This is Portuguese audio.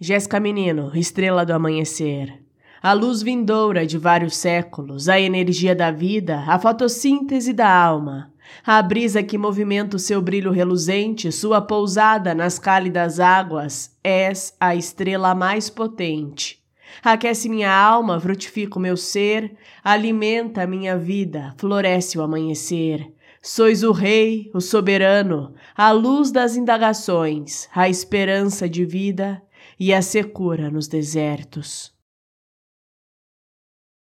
Jéssica Menino, estrela do amanhecer. A luz vindoura de vários séculos, a energia da vida, a fotossíntese da alma. A brisa que movimenta o seu brilho reluzente, sua pousada nas cálidas águas, és a estrela mais potente. Aquece minha alma, frutifica o meu ser, alimenta a minha vida, floresce o amanhecer. Sois o Rei, o soberano, a luz das indagações, a esperança de vida e a secura nos desertos.